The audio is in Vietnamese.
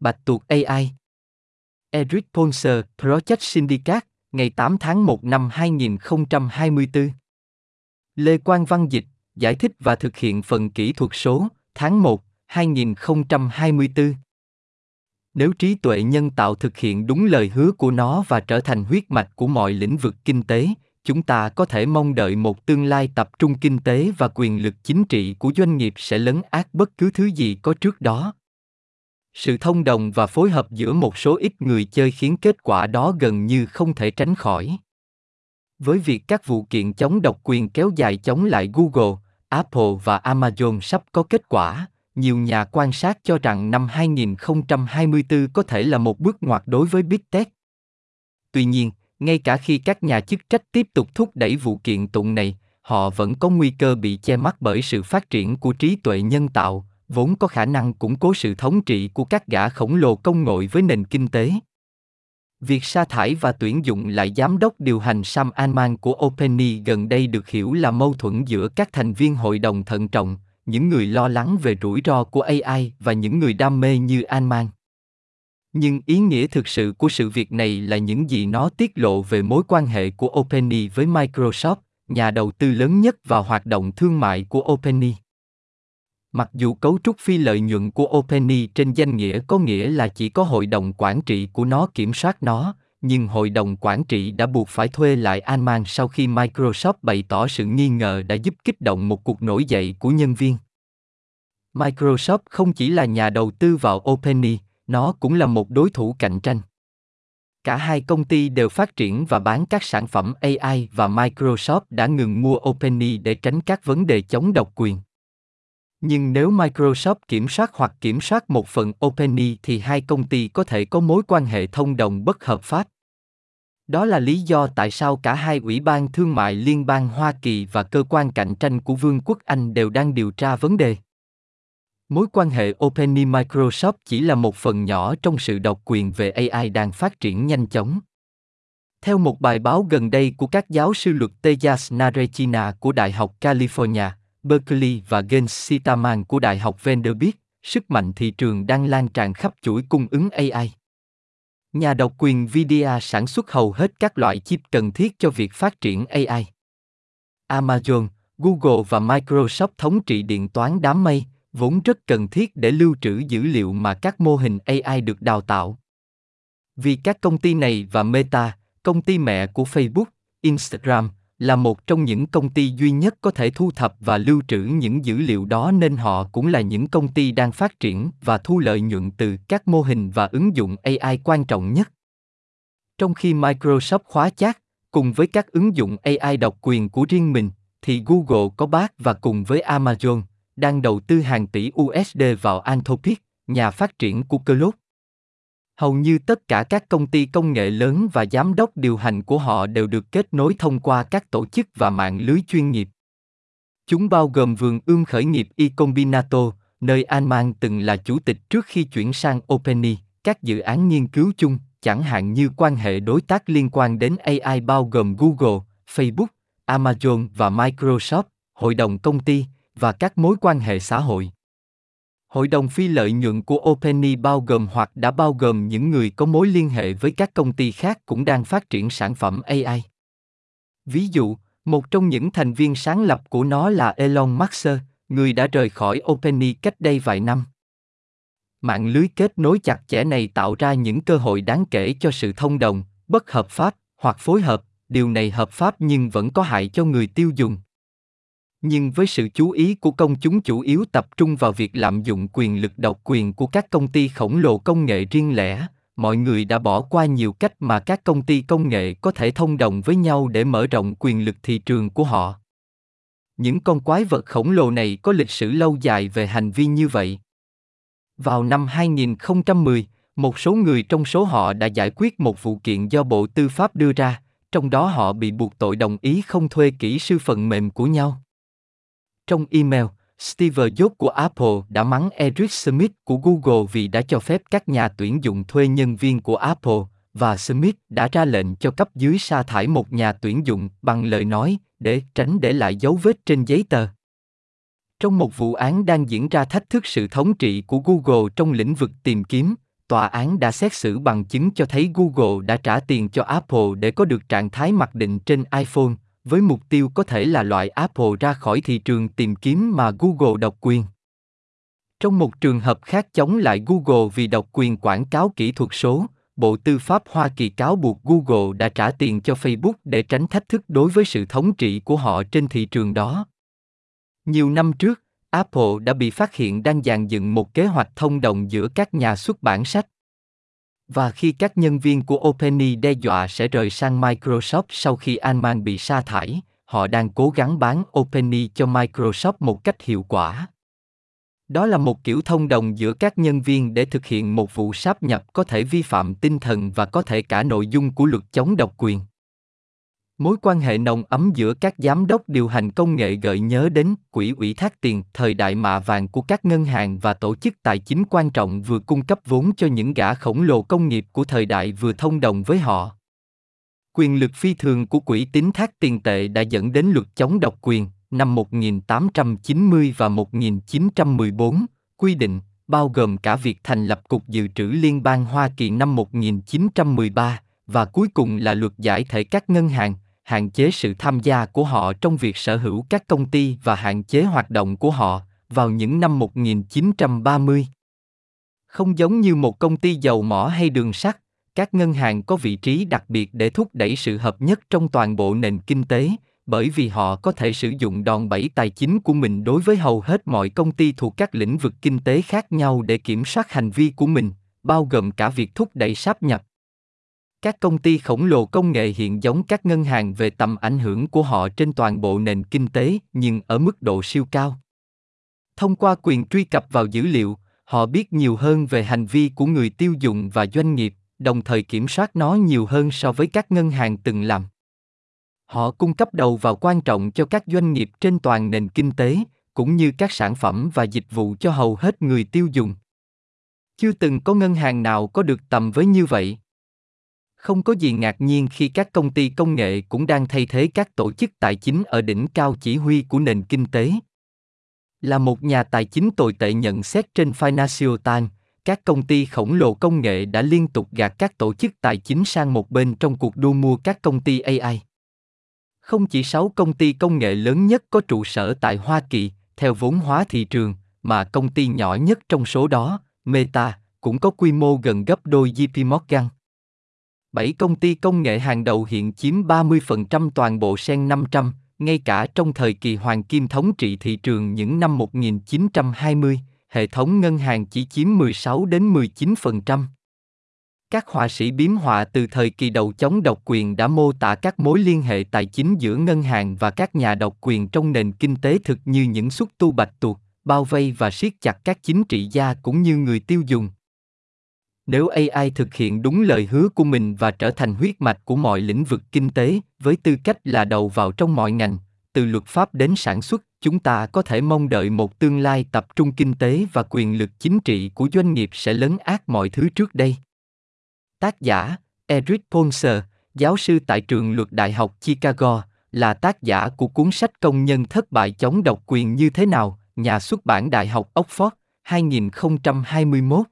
Bạch tuộc AI Eric Ponser, Project Syndicate, ngày 8 tháng 1 năm 2024 Lê Quang Văn Dịch, giải thích và thực hiện phần kỹ thuật số, tháng 1, 2024 Nếu trí tuệ nhân tạo thực hiện đúng lời hứa của nó và trở thành huyết mạch của mọi lĩnh vực kinh tế, chúng ta có thể mong đợi một tương lai tập trung kinh tế và quyền lực chính trị của doanh nghiệp sẽ lấn át bất cứ thứ gì có trước đó sự thông đồng và phối hợp giữa một số ít người chơi khiến kết quả đó gần như không thể tránh khỏi với việc các vụ kiện chống độc quyền kéo dài chống lại google apple và amazon sắp có kết quả nhiều nhà quan sát cho rằng năm 2024 có thể là một bước ngoặt đối với Big Tech. Tuy nhiên, ngay cả khi các nhà chức trách tiếp tục thúc đẩy vụ kiện tụng này, họ vẫn có nguy cơ bị che mắt bởi sự phát triển của trí tuệ nhân tạo, vốn có khả năng củng cố sự thống trị của các gã khổng lồ công nghệ với nền kinh tế. Việc sa thải và tuyển dụng lại giám đốc điều hành Sam Altman của OpenAI gần đây được hiểu là mâu thuẫn giữa các thành viên hội đồng thận trọng, những người lo lắng về rủi ro của AI và những người đam mê như Altman. Nhưng ý nghĩa thực sự của sự việc này là những gì nó tiết lộ về mối quan hệ của OpenAI với Microsoft, nhà đầu tư lớn nhất và hoạt động thương mại của OpenAI. Mặc dù cấu trúc phi lợi nhuận của OpenAI trên danh nghĩa có nghĩa là chỉ có hội đồng quản trị của nó kiểm soát nó, nhưng hội đồng quản trị đã buộc phải thuê lại Alman sau khi Microsoft bày tỏ sự nghi ngờ đã giúp kích động một cuộc nổi dậy của nhân viên. Microsoft không chỉ là nhà đầu tư vào OpenAI, nó cũng là một đối thủ cạnh tranh. Cả hai công ty đều phát triển và bán các sản phẩm AI và Microsoft đã ngừng mua OpenAI để tránh các vấn đề chống độc quyền. Nhưng nếu Microsoft kiểm soát hoặc kiểm soát một phần OpenAI thì hai công ty có thể có mối quan hệ thông đồng bất hợp pháp. Đó là lý do tại sao cả hai ủy ban thương mại liên bang Hoa Kỳ và cơ quan cạnh tranh của Vương quốc Anh đều đang điều tra vấn đề. Mối quan hệ OpenAI Microsoft chỉ là một phần nhỏ trong sự độc quyền về AI đang phát triển nhanh chóng. Theo một bài báo gần đây của các giáo sư luật Tejas Narechina của Đại học California, Berkeley và Gaines Sitaman của Đại học Vanderbilt, sức mạnh thị trường đang lan tràn khắp chuỗi cung ứng AI. Nhà độc quyền Nvidia sản xuất hầu hết các loại chip cần thiết cho việc phát triển AI. Amazon, Google và Microsoft thống trị điện toán đám mây, vốn rất cần thiết để lưu trữ dữ liệu mà các mô hình AI được đào tạo. Vì các công ty này và Meta, công ty mẹ của Facebook, Instagram, là một trong những công ty duy nhất có thể thu thập và lưu trữ những dữ liệu đó nên họ cũng là những công ty đang phát triển và thu lợi nhuận từ các mô hình và ứng dụng AI quan trọng nhất. Trong khi Microsoft khóa chát, cùng với các ứng dụng AI độc quyền của riêng mình, thì Google có bác và cùng với Amazon, đang đầu tư hàng tỷ USD vào Anthropic, nhà phát triển của Claude. Hầu như tất cả các công ty công nghệ lớn và giám đốc điều hành của họ đều được kết nối thông qua các tổ chức và mạng lưới chuyên nghiệp. Chúng bao gồm vườn ươm khởi nghiệp eCombinato, nơi Anman từng là chủ tịch trước khi chuyển sang OpenAI, các dự án nghiên cứu chung, chẳng hạn như quan hệ đối tác liên quan đến AI bao gồm Google, Facebook, Amazon và Microsoft, hội đồng công ty và các mối quan hệ xã hội. Hội đồng phi lợi nhuận của OpenAI bao gồm hoặc đã bao gồm những người có mối liên hệ với các công ty khác cũng đang phát triển sản phẩm AI. Ví dụ, một trong những thành viên sáng lập của nó là Elon Musk, người đã rời khỏi OpenAI cách đây vài năm. Mạng lưới kết nối chặt chẽ này tạo ra những cơ hội đáng kể cho sự thông đồng, bất hợp pháp hoặc phối hợp, điều này hợp pháp nhưng vẫn có hại cho người tiêu dùng nhưng với sự chú ý của công chúng chủ yếu tập trung vào việc lạm dụng quyền lực độc quyền của các công ty khổng lồ công nghệ riêng lẻ mọi người đã bỏ qua nhiều cách mà các công ty công nghệ có thể thông đồng với nhau để mở rộng quyền lực thị trường của họ những con quái vật khổng lồ này có lịch sử lâu dài về hành vi như vậy. Vào năm 2010, một số người trong số họ đã giải quyết một vụ kiện do Bộ Tư pháp đưa ra, trong đó họ bị buộc tội đồng ý không thuê kỹ sư phần mềm của nhau. Trong email, Steve Jobs của Apple đã mắng Eric Smith của Google vì đã cho phép các nhà tuyển dụng thuê nhân viên của Apple, và Smith đã ra lệnh cho cấp dưới sa thải một nhà tuyển dụng bằng lời nói để tránh để lại dấu vết trên giấy tờ. Trong một vụ án đang diễn ra thách thức sự thống trị của Google trong lĩnh vực tìm kiếm, tòa án đã xét xử bằng chứng cho thấy Google đã trả tiền cho Apple để có được trạng thái mặc định trên iPhone, với mục tiêu có thể là loại Apple ra khỏi thị trường tìm kiếm mà Google độc quyền. Trong một trường hợp khác chống lại Google vì độc quyền quảng cáo kỹ thuật số, Bộ Tư pháp Hoa Kỳ cáo buộc Google đã trả tiền cho Facebook để tránh thách thức đối với sự thống trị của họ trên thị trường đó. Nhiều năm trước, Apple đã bị phát hiện đang dàn dựng một kế hoạch thông đồng giữa các nhà xuất bản sách. Và khi các nhân viên của OpenAI đe dọa sẽ rời sang Microsoft sau khi Altman bị sa thải, họ đang cố gắng bán OpenAI cho Microsoft một cách hiệu quả. Đó là một kiểu thông đồng giữa các nhân viên để thực hiện một vụ sáp nhập có thể vi phạm tinh thần và có thể cả nội dung của luật chống độc quyền. Mối quan hệ nồng ấm giữa các giám đốc điều hành công nghệ gợi nhớ đến quỹ ủy thác tiền thời đại mạ vàng của các ngân hàng và tổ chức tài chính quan trọng vừa cung cấp vốn cho những gã khổng lồ công nghiệp của thời đại vừa thông đồng với họ. Quyền lực phi thường của quỹ tín thác tiền tệ đã dẫn đến luật chống độc quyền năm 1890 và 1914, quy định, bao gồm cả việc thành lập Cục Dự trữ Liên bang Hoa Kỳ năm 1913, và cuối cùng là luật giải thể các ngân hàng, hạn chế sự tham gia của họ trong việc sở hữu các công ty và hạn chế hoạt động của họ vào những năm 1930. Không giống như một công ty dầu mỏ hay đường sắt, các ngân hàng có vị trí đặc biệt để thúc đẩy sự hợp nhất trong toàn bộ nền kinh tế, bởi vì họ có thể sử dụng đòn bẩy tài chính của mình đối với hầu hết mọi công ty thuộc các lĩnh vực kinh tế khác nhau để kiểm soát hành vi của mình, bao gồm cả việc thúc đẩy sáp nhập. Các công ty khổng lồ công nghệ hiện giống các ngân hàng về tầm ảnh hưởng của họ trên toàn bộ nền kinh tế, nhưng ở mức độ siêu cao. Thông qua quyền truy cập vào dữ liệu, họ biết nhiều hơn về hành vi của người tiêu dùng và doanh nghiệp, đồng thời kiểm soát nó nhiều hơn so với các ngân hàng từng làm. Họ cung cấp đầu vào quan trọng cho các doanh nghiệp trên toàn nền kinh tế, cũng như các sản phẩm và dịch vụ cho hầu hết người tiêu dùng. Chưa từng có ngân hàng nào có được tầm với như vậy. Không có gì ngạc nhiên khi các công ty công nghệ cũng đang thay thế các tổ chức tài chính ở đỉnh cao chỉ huy của nền kinh tế. Là một nhà tài chính tồi tệ nhận xét trên Financial Times, các công ty khổng lồ công nghệ đã liên tục gạt các tổ chức tài chính sang một bên trong cuộc đua mua các công ty AI. Không chỉ 6 công ty công nghệ lớn nhất có trụ sở tại Hoa Kỳ, theo vốn hóa thị trường, mà công ty nhỏ nhất trong số đó, Meta, cũng có quy mô gần gấp đôi JP Morgan. 7 công ty công nghệ hàng đầu hiện chiếm 30% toàn bộ Sen 500, ngay cả trong thời kỳ hoàng kim thống trị thị trường những năm 1920, hệ thống ngân hàng chỉ chiếm 16 đến 19%. Các họa sĩ biếm họa từ thời kỳ đầu chống độc quyền đã mô tả các mối liên hệ tài chính giữa ngân hàng và các nhà độc quyền trong nền kinh tế thực như những xúc tu bạch tuộc, bao vây và siết chặt các chính trị gia cũng như người tiêu dùng. Nếu AI thực hiện đúng lời hứa của mình và trở thành huyết mạch của mọi lĩnh vực kinh tế, với tư cách là đầu vào trong mọi ngành, từ luật pháp đến sản xuất, chúng ta có thể mong đợi một tương lai tập trung kinh tế và quyền lực chính trị của doanh nghiệp sẽ lấn át mọi thứ trước đây. Tác giả, Eric Ponser, giáo sư tại trường luật Đại học Chicago, là tác giả của cuốn sách Công nhân thất bại chống độc quyền như thế nào, nhà xuất bản Đại học Oxford, 2021.